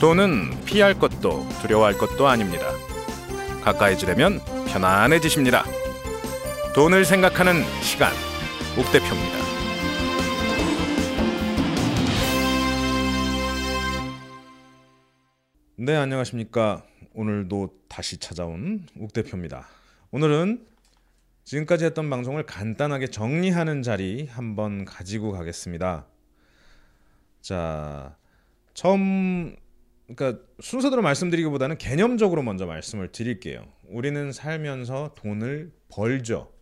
돈은 피할 것도 두려워할 것도 아닙니다. 가까이 지려면 편안해지십니다. 돈을 생각하는 시간, 옥 대표입니다. 네, 안녕하십니까. 오늘도 다시 찾아온 옥 대표입니다. 오늘은 지금까지 했던 방송을 간단하게 정리하는 자리 한번 가지고 가겠습니다. 자, 처음 그러니까 순서대로 말씀드리기보다는 개념적으로 먼저 말씀을 드릴게요. 우리는 살면서 돈을 벌죠.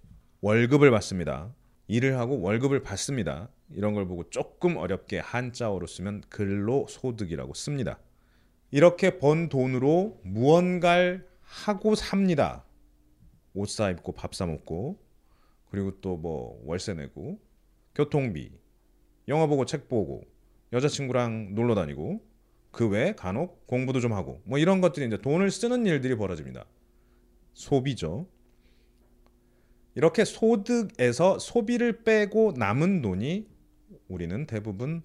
월급을 받습니다. 일을 하고 월급을 받습니다. 이런 걸 보고 조금 어렵게 한자어로 쓰면 근로소득이라고 씁니다. 이렇게 번 돈으로 무언가를 하고 삽니다. 옷 사 입고 밥 사 먹고 그리고 또 뭐 월세 내고 교통비 영화 보고 책 보고 여자친구랑 놀러 다니고 그 외에 간혹 공부도 좀 하고 뭐 이런 것들이 이제 돈을 쓰는 일들이 벌어집니다. 소비죠. 이렇게 소득에서 소비를 빼고 남은 돈이 우리는 대부분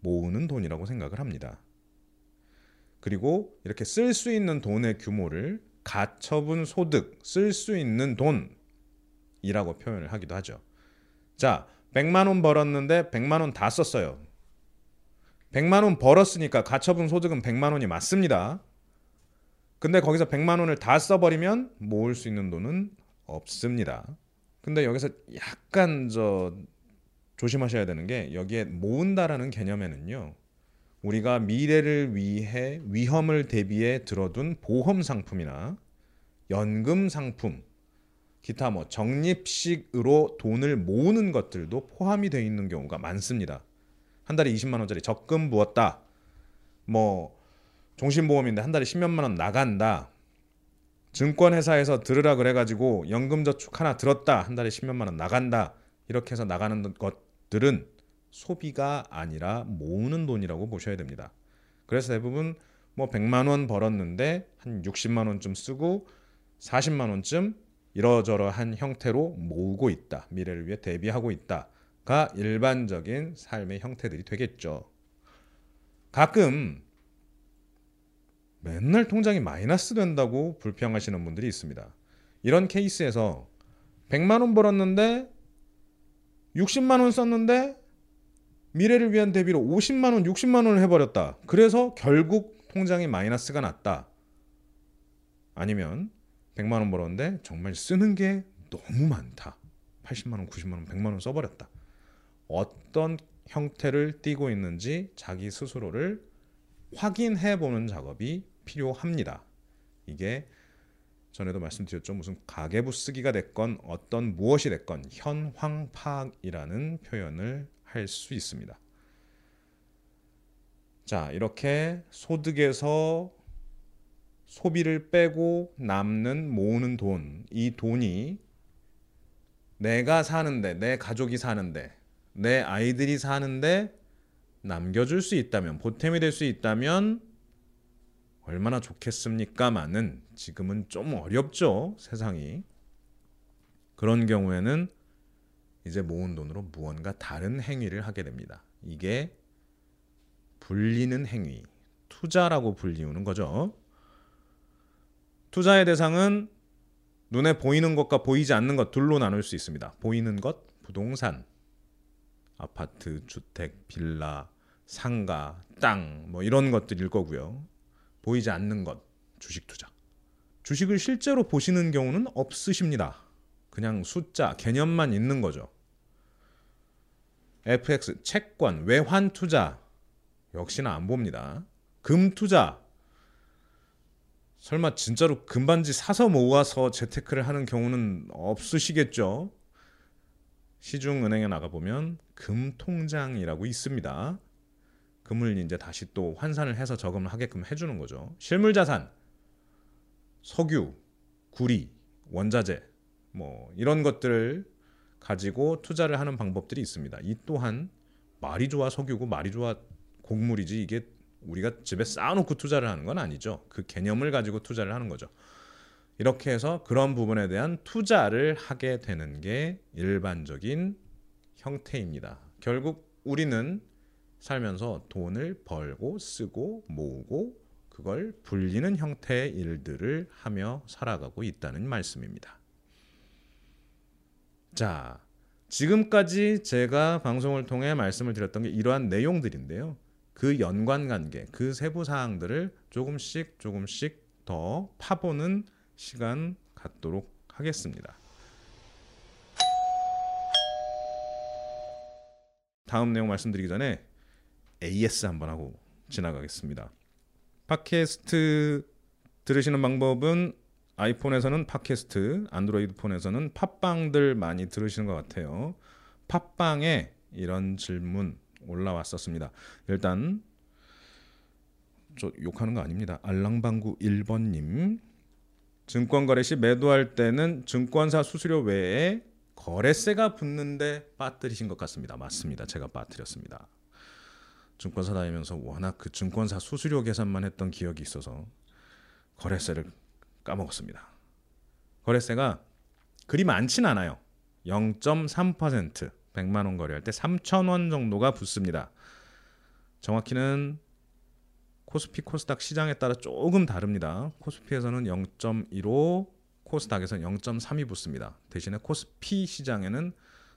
모으는 돈이라고 생각을 합니다. 그리고 이렇게 쓸 수 있는 돈의 규모를 가처분 소득, 쓸 수 있는 돈이라고 표현을 하기도 하죠. 자, 100만 원 벌었는데 100만 원 다 썼어요. 100만 원 벌었으니까 가처분 소득은 100만 원이 맞습니다. 근데 거기서 100만 원을 다 써버리면 모을 수 있는 돈은 없습니다. 근데 여기서 약간 저 조심하셔야 되는 게 여기에 모은다라는 개념에는요. 우리가 미래를 위해 위험을 대비해 들어둔 보험 상품이나 연금 상품, 기타 뭐 적립식으로 돈을 모으는 것들도 포함이 되어 있는 경우가 많습니다. 한 달에 20만 원짜리 적금 부었다. 뭐 종신보험인데 한 달에 10몇만 원 나간다. 증권회사에서 들으라 그래가지고 연금저축 하나 들었다. 한 달에 10몇만 원 나간다. 이렇게 해서 나가는 것들은 소비가 아니라 모으는 돈이라고 보셔야 됩니다. 그래서 대부분 뭐 100만 원 벌었는데 한 60만 원쯤 쓰고 40만 원쯤 이러저러한 형태로 모으고 있다. 미래를 위해 대비하고 있다. 가 일반적인 삶의 형태들이 되겠죠. 가끔 맨날 통장이 마이너스 된다고 불평하시는 분들이 있습니다. 이런 케이스에서 100만 원 벌었는데 60만 원 썼는데 미래를 위한 대비로 50만 원, 60만 원을 해버렸다. 그래서 결국 통장이 마이너스가 났다. 아니면 100만 원 벌었는데 정말 쓰는 게 너무 많다. 80만 원, 90만 원, 100만 원 써버렸다. 어떤 형태를 띠고 있는지 자기 스스로를 확인해 보는 작업이 필요합니다. 이게 전에도 말씀드렸죠. 무슨 가계부 쓰기가 됐건 어떤 무엇이 됐건 현황 파악이라는 표현을 할 수 있습니다. 자, 이렇게 소득에서 소비를 빼고 남는 모으는 돈, 이 돈이 내가 사는데, 내 가족이 사는데, 내 아이들이 사는데 남겨줄 수 있다면 보탬이 될 수 있다면 얼마나 좋겠습니까만은 지금은 좀 어렵죠 세상이. 그런 경우에는 이제 모은 돈으로 무언가 다른 행위를 하게 됩니다. 이게 불리는 행위 투자라고 불리우는 거죠. 투자의 대상은 눈에 보이는 것과 보이지 않는 것 둘로 나눌 수 있습니다. 보이는 것 부동산 아파트, 주택, 빌라, 상가, 땅, 뭐 이런 것들일 거고요. 보이지 않는 것, 주식 투자. 주식을 실제로 보시는 경우는 없으십니다. 그냥 숫자, 개념만 있는 거죠. FX, 채권, 외환 투자 역시나 안 봅니다. 금 투자. 설마 진짜로 금반지 사서 모아서 재테크를 하는 경우는 없으시겠죠? 시중은행에 나가 보면 금통장이라고 있습니다. 금을 이제 다시 또 환산을 해서 저금을 하게끔 해주는 거죠. 실물자산, 석유, 구리, 원자재, 뭐 이런 것들을 가지고 투자를 하는 방법들이 있습니다. 이 또한 말이 좋아 석유고 말이 좋아 곡물이지 이게 우리가 집에 쌓아놓고 투자를 하는 건 아니죠. 그 개념을 가지고 투자를 하는 거죠. 이렇게 해서 그런 부분에 대한 투자를 하게 되는 게 일반적인 형태입니다. 결국 우리는 살면서 돈을 벌고 쓰고 모으고 그걸 불리는 형태의 일들을 하며 살아가고 있다는 말씀입니다. 자, 지금까지 제가 방송을 통해 말씀을 드렸던 게 이러한 내용들인데요. 그 연관 관계, 그 세부 사항들을 조금씩 조금씩 더 파보는 시간 갖도록 하겠습니다. 다음 내용 말씀드리기 전에 AS 한번 하고 지나가겠습니다. 팟캐스트 들으시는 방법은 아이폰에서는 팟캐스트, 안드로이드 폰에서는 팟빵들 많이 들으시는 것 같아요. 팟빵에 이런 질문 올라왔었습니다. 일단 저 욕하는 거 아닙니다. 알랑방구 1번님 증권 거래 시 매도할 때는 증권사 수수료 외에 거래세가 붙는데 빠뜨리신 것 같습니다. 맞습니다. 제가 빠뜨렸습니다. 증권사 다니면서 워낙 그 증권사 수수료 계산만 했던 기억이 있어서 거래세를 까먹었습니다. 거래세가 그리 많진 않아요. 0.3% 100만 원 거래할 때 3천 원 정도가 붙습니다. 정확히는 코스피 코스닥 시장에 따라 조금 다릅니다. 코스피에서는 0.15, 코스닥에서는 0.3이 붙습니다. 대신에 코스피 시장에는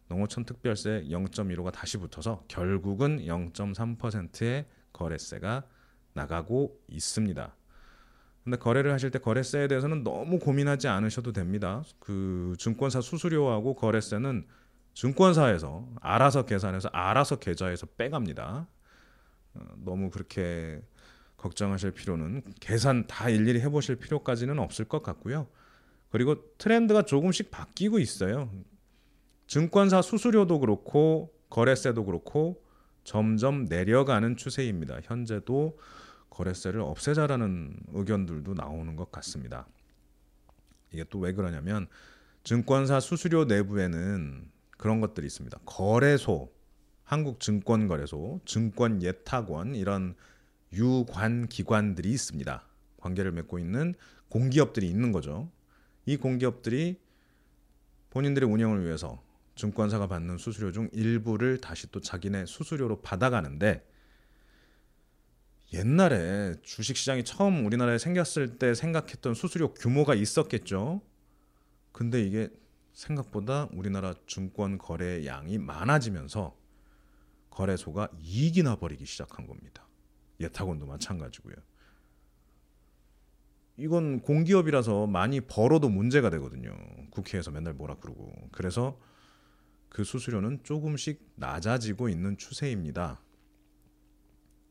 농어촌 특별세 0.15가 다시 붙어서 결국은 0.3%의 거래세가 나가고 있습니다. 근데 거래를 하실 때 거래세에 대해서는 너무 고민하지 않으셔도 됩니다. 그 증권사 수수료하고 거래세는 증권사에서 알아서 계산해서 알아서 계좌에서 빼갑니다. 어, 너무 그렇게 걱정하실 필요는 계산 다 일일이 해보실 필요까지는 없을 것 같고요. 그리고 트렌드가 조금씩 바뀌고 있어요. 증권사 수수료도 그렇고 거래세도 그렇고 점점 내려가는 추세입니다. 현재도 거래세를 없애자라는 의견들도 나오는 것 같습니다. 이게 또 왜 그러냐면 증권사 수수료 내부에는 그런 것들이 있습니다. 거래소, 한국증권거래소, 증권예탁원 이런 유관 기관들이 있습니다. 관계를 맺고 있는 공기업들이 있는 거죠. 이 공기업들이 본인들의 운영을 위해서 증권사가 받는 수수료 중 일부를 다시 또 자기네 수수료로 받아가는데 옛날에 주식시장이 처음 우리나라에 생겼을 때 생각했던 수수료 규모가 있었겠죠. 근데 이게 생각보다 우리나라 증권 거래 양이 많아지면서 거래소가 이익이 나버리기 시작한 겁니다. 예탁원도 마찬가지고요. 이건 공기업이라서 많이 벌어도 문제가 되거든요. 국회에서 맨날 뭐라 그러고. 그래서 그 수수료는 조금씩 낮아지고 있는 추세입니다.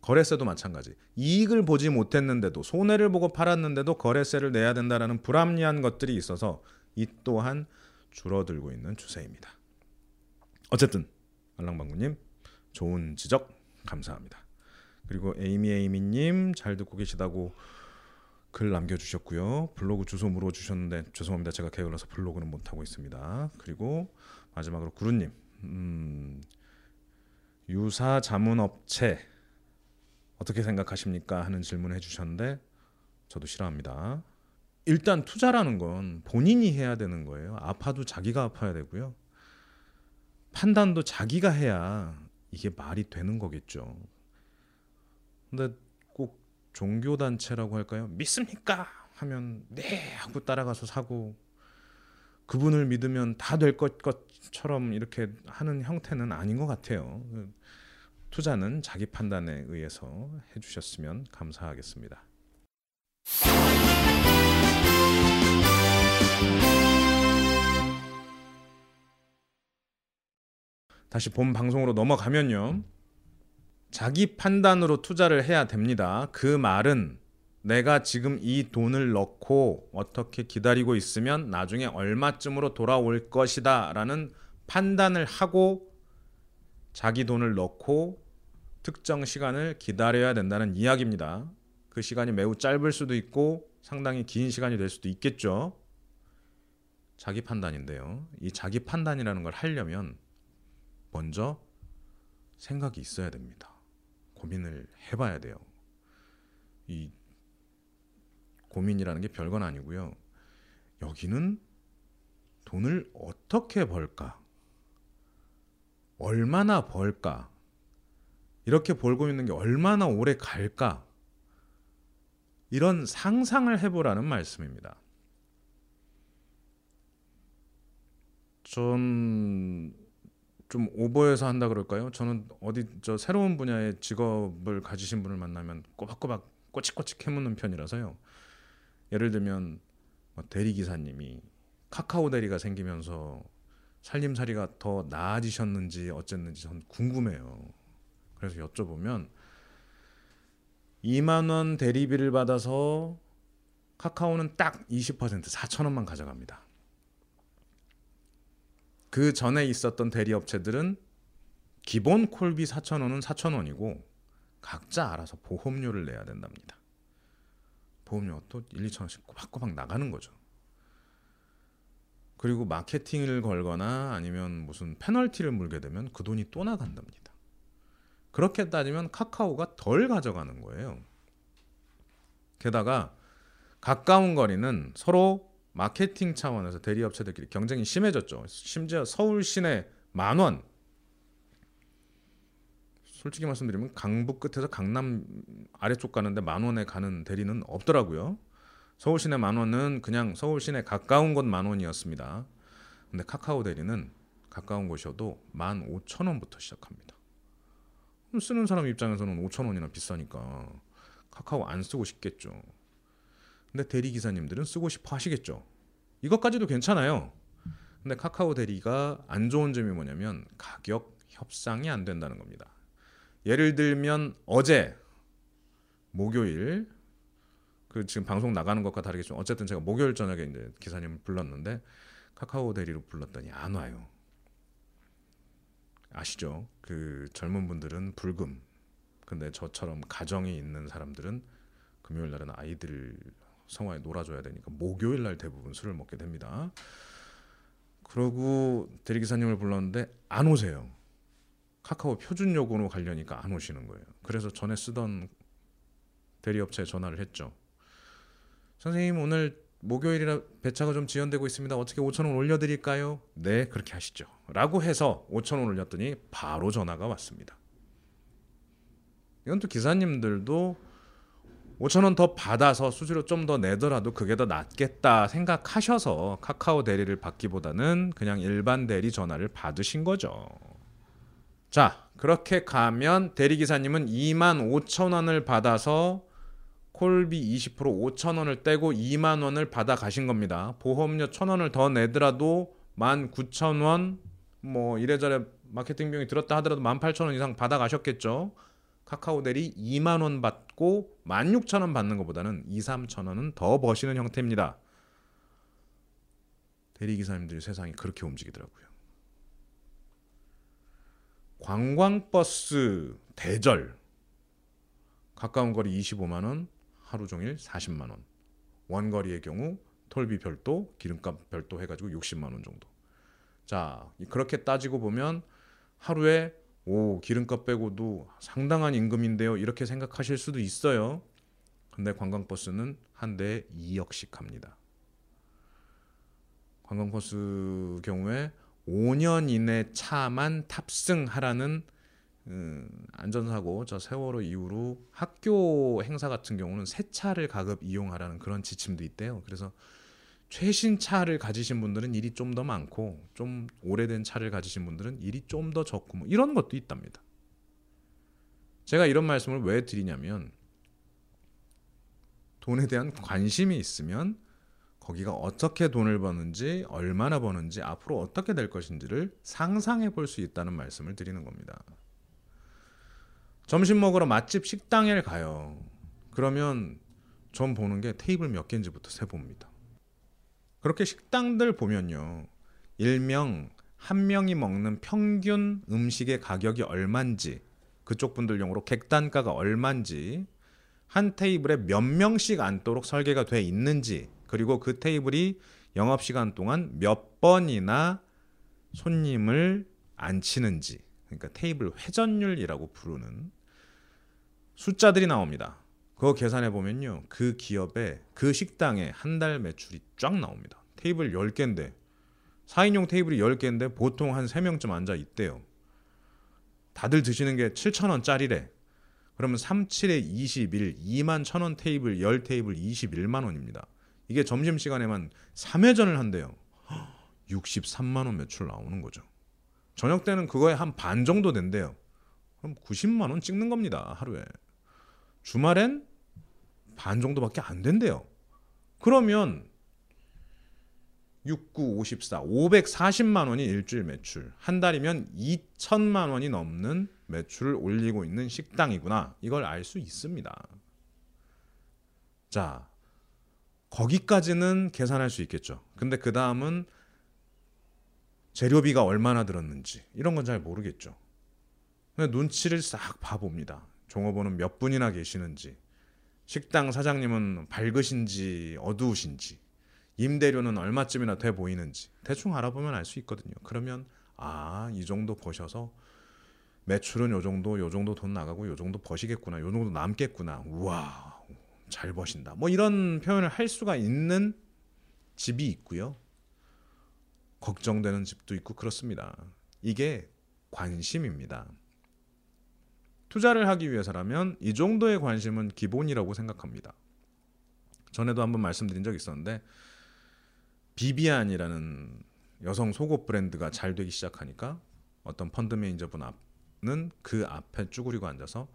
거래세도 마찬가지. 이익을 보지 못했는데도 손해를 보고 팔았는데도 거래세를 내야 된다라는 불합리한 것들이 있어서 이 또한 줄어들고 있는 추세입니다. 어쨌든 알랑방구님 좋은 지적 감사합니다. 그리고 에이미 에이미님 잘 듣고 계시다고 글 남겨주셨고요. 블로그 주소 물어주셨는데 죄송합니다. 제가 게을러서 블로그는 못 하고 있습니다. 그리고 마지막으로 구루님 음, 유사 자문업체 어떻게 생각하십니까? 하는 질문을 해주셨는데 저도 싫어합니다. 일단 투자라는 건 본인이 해야 되는 거예요. 아파도 자기가 아파야 되고요. 판단도 자기가 해야 이게 말이 되는 거겠죠. 근데 꼭 종교 단체라고 할까요? 믿습니까? 하면 네 하고 따라가서 사고 그분을 믿으면 다 될 것 것처럼 이렇게 하는 형태는 아닌 것 같아요. 투자는 자기 판단에 의해서 해주셨으면 감사하겠습니다. 다시 본 방송으로 넘어가면요. 자기 판단으로 투자를 해야 됩니다. 그 말은 내가 지금 이 돈을 넣고 어떻게 기다리고 있으면 나중에 얼마쯤으로 돌아올 것이다 라는 판단을 하고 자기 돈을 넣고 특정 시간을 기다려야 된다는 이야기입니다. 그 시간이 매우 짧을 수도 있고 상당히 긴 시간이 될 수도 있겠죠. 자기 판단인데요. 이 자기 판단이라는 걸 하려면 먼저 생각이 있어야 됩니다. 고민을 해봐야 돼요. 이 고민이라는 게 별건 아니고요. 여기는 돈을 어떻게 벌까? 얼마나 벌까? 이렇게 벌고 있는 게 얼마나 오래 갈까? 이런 상상을 해보라는 말씀입니다. 전 좀 오버해서 한다 그럴까요? 저는 어디 저 새로운 분야의 직업을 가지신 분을 만나면 꼬박꼬박 꼬치꼬치 캐묻는 편이라서요. 예를 들면 뭐 대리 기사님이 카카오 대리가 생기면서 살림살이가 더 나아지셨는지 어쨌는지 전 궁금해요. 그래서 여쭤보면 2만 원 대리비를 받아서 카카오는 딱 20% 4천 원만 가져갑니다. 그 전에 있었던 대리업체들은 기본 콜비 4천 원은 4천 원이고 각자 알아서 보험료를 내야 된답니다. 보험료가 또 1, 2천 원씩 꼬박꼬박 나가는 거죠. 그리고 마케팅을 걸거나 아니면 무슨 페널티를 물게 되면 그 돈이 또 나간답니다. 그렇게 따지면 카카오가 덜 가져가는 거예요. 게다가 가까운 거리는 서로 마케팅 차원에서 대리업체들끼리 경쟁이 심해졌죠. 심지어 서울 시내 만 원. 솔직히 말씀드리면 강북 끝에서 강남 아래쪽 가는데 만 원에 가는 대리는 없더라고요. 서울 시내 만 원은 그냥 서울 시내 가까운 곳 만 원이었습니다. 근데 카카오 대리는 가까운 곳이어도 만 오천 원부터 시작합니다. 쓰는 사람 입장에서는 오천 원이나 비싸니까 카카오 안 쓰고 싶겠죠. 근데 대리 기사님들은 쓰고 싶어 하시겠죠. 이것까지도 괜찮아요. 근데 카카오 대리가 안 좋은 점이 뭐냐면 가격 협상이 안 된다는 겁니다. 예를 들면 어제 목요일 그 지금 방송 나가는 것과 다르겠지만 어쨌든 제가 목요일 저녁에 이제 기사님을 불렀는데 카카오 대리로 불렀더니 안 와요. 아시죠? 그 젊은 분들은 불금. 근데 저처럼 가정이 있는 사람들은 금요일 날은 아이들 성화에 놀아줘야 되니까 목요일 날 대부분 술을 먹게 됩니다. 그러고 대리기사님을 불렀는데 안 오세요. 카카오 표준 요금으로 가려니까 안 오시는 거예요. 그래서 전에 쓰던 대리업체에 전화를 했죠. 선생님 오늘 목요일이라 배차가 좀 지연되고 있습니다. 어떻게 5천 원 올려드릴까요? 네 그렇게 하시죠. 라고 해서 5천 원 올렸더니 바로 전화가 왔습니다. 이건 또 기사님들도 5천 원 더 받아서 수수료 좀 더 내더라도 그게 더 낫겠다 생각하셔서 카카오 대리를 받기보다는 그냥 일반 대리 전화를 받으신 거죠. 자, 그렇게 가면 대리 기사님은 2만 5천 원을 받아서 콜비 20% 5천 원을 떼고 2만 원을 받아 가신 겁니다. 보험료 1천 원을 더 내더라도 1만 9천 원, 뭐 이래저래 마케팅 비용이 들었다 하더라도 1만 8천 원 이상 받아 가셨겠죠. 카카오 대리 2만 원 받고 1만 6천 원 받는 것보다는 2, 3천 원은 더 버시는 형태입니다. 대리 기사님들이 세상이 그렇게 움직이더라고요. 관광버스 대절 가까운 거리 25만 원, 하루 종일 40만 원. 원거리의 경우 톨비 별도, 기름값 별도 해가지고 60만 원 정도. 자 그렇게 따지고 보면 하루에 오 기름값 빼고도 상당한 임금인데요 이렇게 생각하실 수도 있어요. 근데 관광버스는 한 대에 2억씩 갑니다. 관광버스 경우에 5년 이내 차만 탑승하라는 음, 안전사고 저 세월호 이후로 학교 행사 같은 경우는 새 차를 가급 이용하라는 그런 지침도 있대요. 그래서 최신 차를 가지신 분들은 일이 좀 더 많고 좀 오래된 차를 가지신 분들은 일이 좀 더 적고 뭐 이런 것도 있답니다. 제가 이런 말씀을 왜 드리냐면 돈에 대한 관심이 있으면 거기가 어떻게 돈을 버는지 얼마나 버는지 앞으로 어떻게 될 것인지를 상상해 볼 수 있다는 말씀을 드리는 겁니다. 점심 먹으러 맛집 식당에 가요. 그러면 전 보는 게 테이블 몇 개인지부터 세 봅니다. 그렇게 식당들 보면요. 일명 한 명이 먹는 평균 음식의 가격이 얼만지 그쪽 분들용으로 객단가가 얼만지 한 테이블에 몇 명씩 앉도록 설계가 돼 있는지 그리고 그 테이블이 영업 시간 동안 몇 번이나 손님을 앉히는지 그러니까 테이블 회전율이라고 부르는 숫자들이 나옵니다. 그거 계산해 보면요. 그 기업의 그 식당의 한 달 매출이 쫙 나옵니다. 테이블 10개인데 4인용 테이블이 10개인데 보통 한 3명쯤 앉아 있대요. 다들 드시는 게 7,000원짜리래. 그러면 37에 21, 2만 1천원 테이블 10 테이블 21만 원입니다. 이게 점심 시간에만 3회전을 한대요. 63만 원 매출 나오는 거죠. 저녁 때는 그거에 한 반 정도 된대요. 그럼 90만 원 찍는 겁니다. 하루에. 주말엔 반 정도밖에 안 된대요. 그러면 69, 54, 540만 원이 일주일 매출. 한 달이면 2천만 원이 넘는 매출을 올리고 있는 식당이구나. 이걸 알 수 있습니다. 자, 거기까지는 계산할 수 있겠죠. 근데 그 다음은 재료비가 얼마나 들었는지 이런 건 잘 모르겠죠. 눈치를 싹 봐봅니다. 종업원은 몇 분이나 계시는지, 식당 사장님은 밝으신지 어두우신지, 임대료는 얼마쯤이나 돼 보이는지 대충 알아보면 알 수 있거든요. 그러면 아, 이 정도 버셔서 매출은 요 정도, 요 정도 돈 나가고 요 정도 버시겠구나, 요 정도 남겠구나. 우와, 잘 버신다. 뭐 이런 표현을 할 수가 있는 집이 있고요. 걱정되는 집도 있고 그렇습니다. 이게 관심입니다. 투자를 하기 위해서라면 이 정도의 관심은 기본이라고 생각합니다. 전에도 한번 말씀드린 적 있었는데 비비안이라는 여성 속옷 브랜드가 잘 되기 시작하니까 어떤 펀드 매니저분은 그 앞에 쭈그리고 앉아서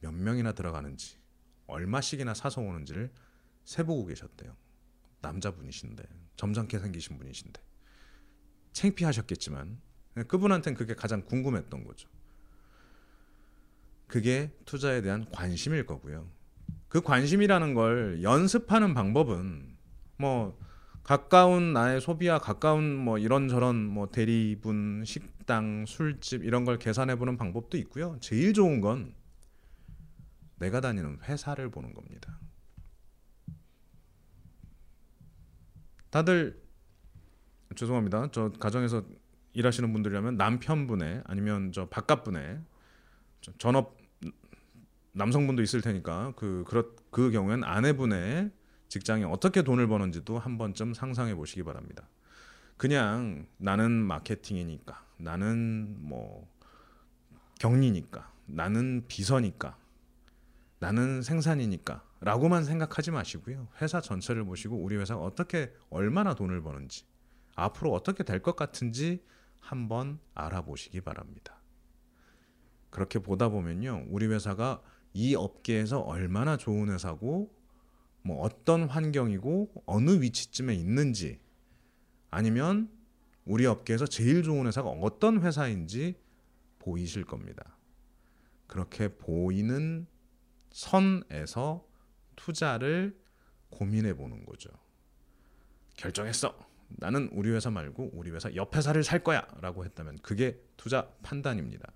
몇 명이나 들어가는지 얼마씩이나 사서 오는지를 세보고 계셨대요. 남자분이신데 점잖게 생기신 분이신데 창피하셨겠지만 그분한테는 그게 가장 궁금했던 거죠. 그게 투자에 대한 관심일 거고요. 그 관심이라는 걸 연습하는 방법은 뭐 가까운 나의 소비와 가까운 뭐 이런저런 뭐 대리분, 식당, 술집 이런 걸 계산해 보는 방법도 있고요. 제일 좋은 건 내가 다니는 회사를 보는 겁니다. 다들 죄송합니다. 저 가정에서 일하시는 분들이라면 남편분의 아니면 저 바깥분의 전업 남성분도 있을 테니까 그 그렇 그 경우엔 아내분의 직장에 어떻게 돈을 버는지도 한 번쯤 상상해 보시기 바랍니다. 그냥 나는 마케팅이니까, 나는 뭐 경리니까, 나는 비서니까, 나는 생산이니까 라고만 생각하지 마시고요. 회사 전체를 보시고 우리 회사가 어떻게 얼마나 돈을 버는지, 앞으로 어떻게 될 것 같은지 한번 알아보시기 바랍니다. 그렇게 보다 보면요. 우리 회사가 이 업계에서 얼마나 좋은 회사고 뭐 어떤 환경이고 어느 위치쯤에 있는지 아니면 우리 업계에서 제일 좋은 회사가 어떤 회사인지 보이실 겁니다. 그렇게 보이는 선에서 투자를 고민해 보는 거죠. 결정했어. 나는 우리 회사 말고 우리 회사 옆 회사를 살 거야. 라고 했다면 그게 투자 판단입니다.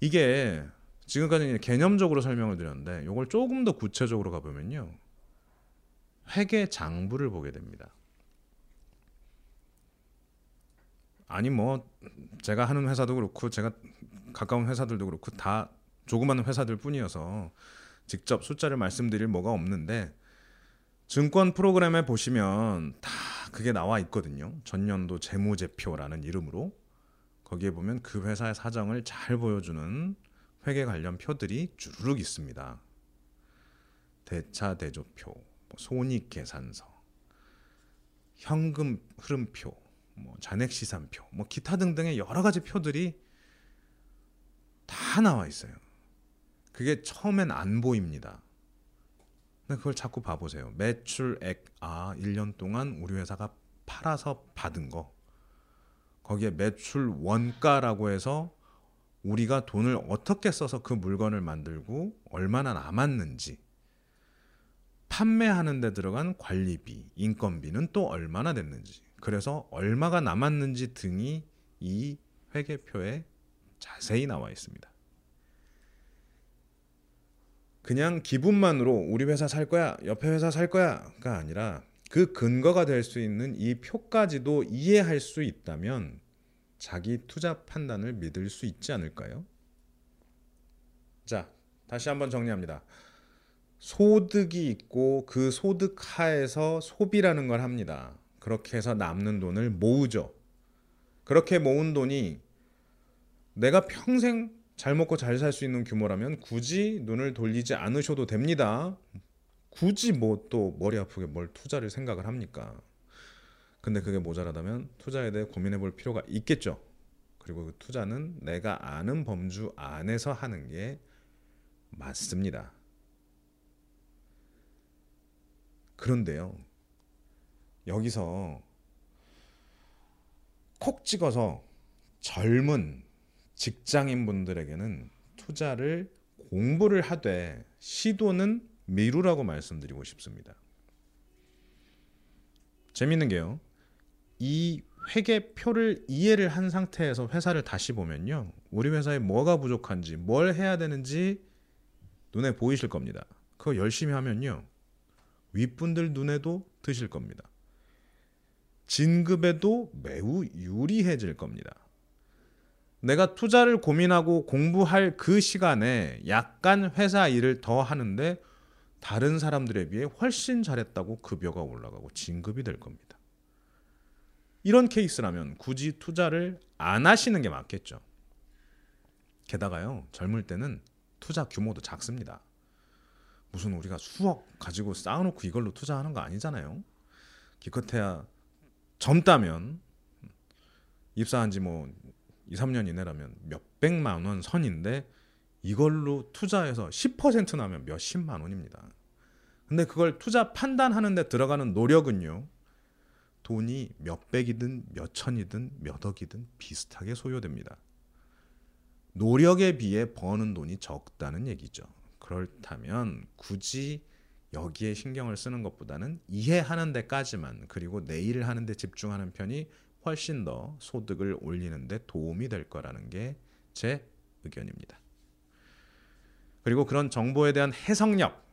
이게 지금까지 개념적으로 설명을 드렸는데 이걸 조금 더 구체적으로 가보면요. 회계 장부를 보게 됩니다. 아니 뭐 제가 하는 회사도 그렇고 제가 가까운 회사들도 그렇고 다 조그마한 회사들 뿐이어서 직접 숫자를 말씀드릴 뭐가 없는데 증권 프로그램에 보시면 다 그게 나와 있거든요. 전년도 재무제표라는 이름으로 거기에 보면 그 회사의 사정을 잘 보여주는 회계 관련 표들이 주르륵 있습니다. 대차 대조표, 뭐 손익 계산서, 현금 흐름표, 뭐 잔액 시산표, 뭐 기타 등등의 여러 가지 표들이 다 나와 있어요. 그게 처음엔 안 보입니다. 근데 그걸 자꾸 봐보세요. 매출액, 아, 1년 동안 우리 회사가 팔아서 받은 거. 거기에 매출 원가라고 해서 우리가 돈을 어떻게 써서 그 물건을 만들고 얼마나 남았는지 판매하는 데 들어간 관리비, 인건비는 또 얼마나 됐는지 그래서 얼마가 남았는지 등이 이 회계표에 자세히 나와 있습니다. 그냥 기분만으로 우리 회사 살 거야, 옆에 회사 살 거야가 아니라 그 근거가 될 수 있는 이 표까지도 이해할 수 있다면 자기 투자 판단을 믿을 수 있지 않을까요? 자, 다시 한번 정리합니다. 소득이 있고 그 소득 하에서 소비라는 걸 합니다. 그렇게 해서 남는 돈을 모으죠. 그렇게 모은 돈이 내가 평생 잘 먹고 잘 살 수 있는 규모라면 굳이 눈을 돌리지 않으셔도 됩니다. 굳이 뭐 또 머리 아프게 뭘 투자를 생각을 합니까? 근데 그게 모자라다면 투자에 대해 고민해 볼 필요가 있겠죠. 그리고 그 투자는 내가 아는 범주 안에서 하는 게 맞습니다. 그런데요. 여기서 콕 찍어서 젊은 직장인 분들에게는 투자를 공부를 하되 시도는 미루라고 말씀드리고 싶습니다. 재밌는 게요. 이 회계표를 이해를 한 상태에서 회사를 다시 보면요. 우리 회사에 뭐가 부족한지, 뭘 해야 되는지 눈에 보이실 겁니다. 그거 열심히 하면요. 윗분들 눈에도 드실 겁니다. 진급에도 매우 유리해질 겁니다. 내가 투자를 고민하고 공부할 그 시간에 약간 회사 일을 더 하는데 다른 사람들에 비해 훨씬 잘했다고 급여가 올라가고 진급이 될 겁니다. 이런 케이스라면 굳이 투자를 안 하시는 게 맞겠죠. 게다가요, 젊을 때는 투자 규모도 작습니다. 무슨 우리가 수억 가지고 쌓아놓고 이걸로 투자하는 거 아니잖아요. 기껏해야 젊다면 입사한 지 뭐 2, 3년 이내라면 몇백만 원 선인데 이걸로 투자해서 10% 나면 몇십만 원입니다. 근데 그걸 투자 판단하는 데 들어가는 노력은요. 돈이 몇 백이든 몇 천이든 몇 억이든 비슷하게 소요됩니다. 노력에 비해 버는 돈이 적다는 얘기죠. 그렇다면 굳이 여기에 신경을 쓰는 것보다는 이해하는 데까지만 그리고 내 일을 하는 데 집중하는 편이 훨씬 더 소득을 올리는 데 도움이 될 거라는 게 제 의견입니다. 그리고 그런 정보에 대한 해석력,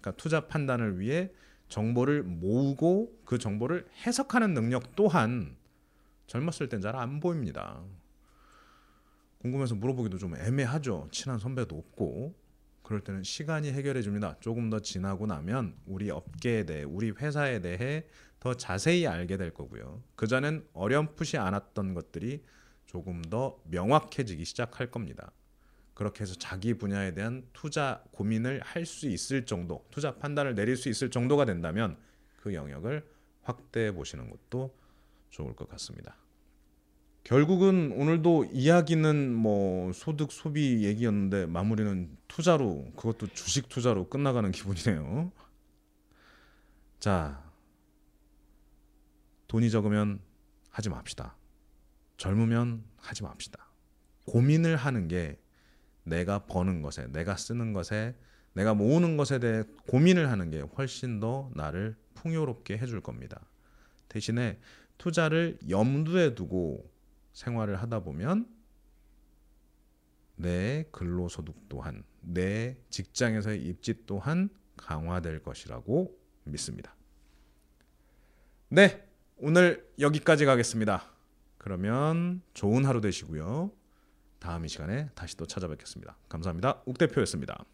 그러니까 투자 판단을 위해 정보를 모으고 그 정보를 해석하는 능력 또한 젊었을 땐 잘 안 보입니다. 궁금해서 물어보기도 좀 애매하죠. 친한 선배도 없고 그럴 때는 시간이 해결해 줍니다. 조금 더 지나고 나면 우리 업계에 대해, 우리 회사에 대해 더 자세히 알게 될 거고요. 그전엔 어렴풋이 않았던 것들이 조금 더 명확해지기 시작할 겁니다. 그렇게 해서 자기 분야에 대한 투자 고민을 할 수 있을 정도, 투자 판단을 내릴 수 있을 정도가 된다면 그 영역을 확대해 보시는 것도 좋을 것 같습니다. 결국은 오늘도 이야기는 뭐 소득 소비 얘기였는데 마무리는 투자로 그것도 주식 투자로 끝나가는 기분이네요. 자, 돈이 적으면 하지 맙시다. 젊으면 하지 맙시다. 고민을 하는 게 내가 버는 것에, 내가 쓰는 것에, 내가 모으는 것에 대해 고민을 하는 게 훨씬 더 나를 풍요롭게 해줄 겁니다. 대신에 투자를 염두에 두고 생활을 하다 보면 내 근로소득 또한 내 직장에서의 입지 또한 강화될 것이라고 믿습니다. 네, 오늘 여기까지 가겠습니다. 그러면 좋은 하루 되시고요. 다음 이 시간에 다시 또 찾아뵙겠습니다. 감사합니다. 욱 대표였습니다.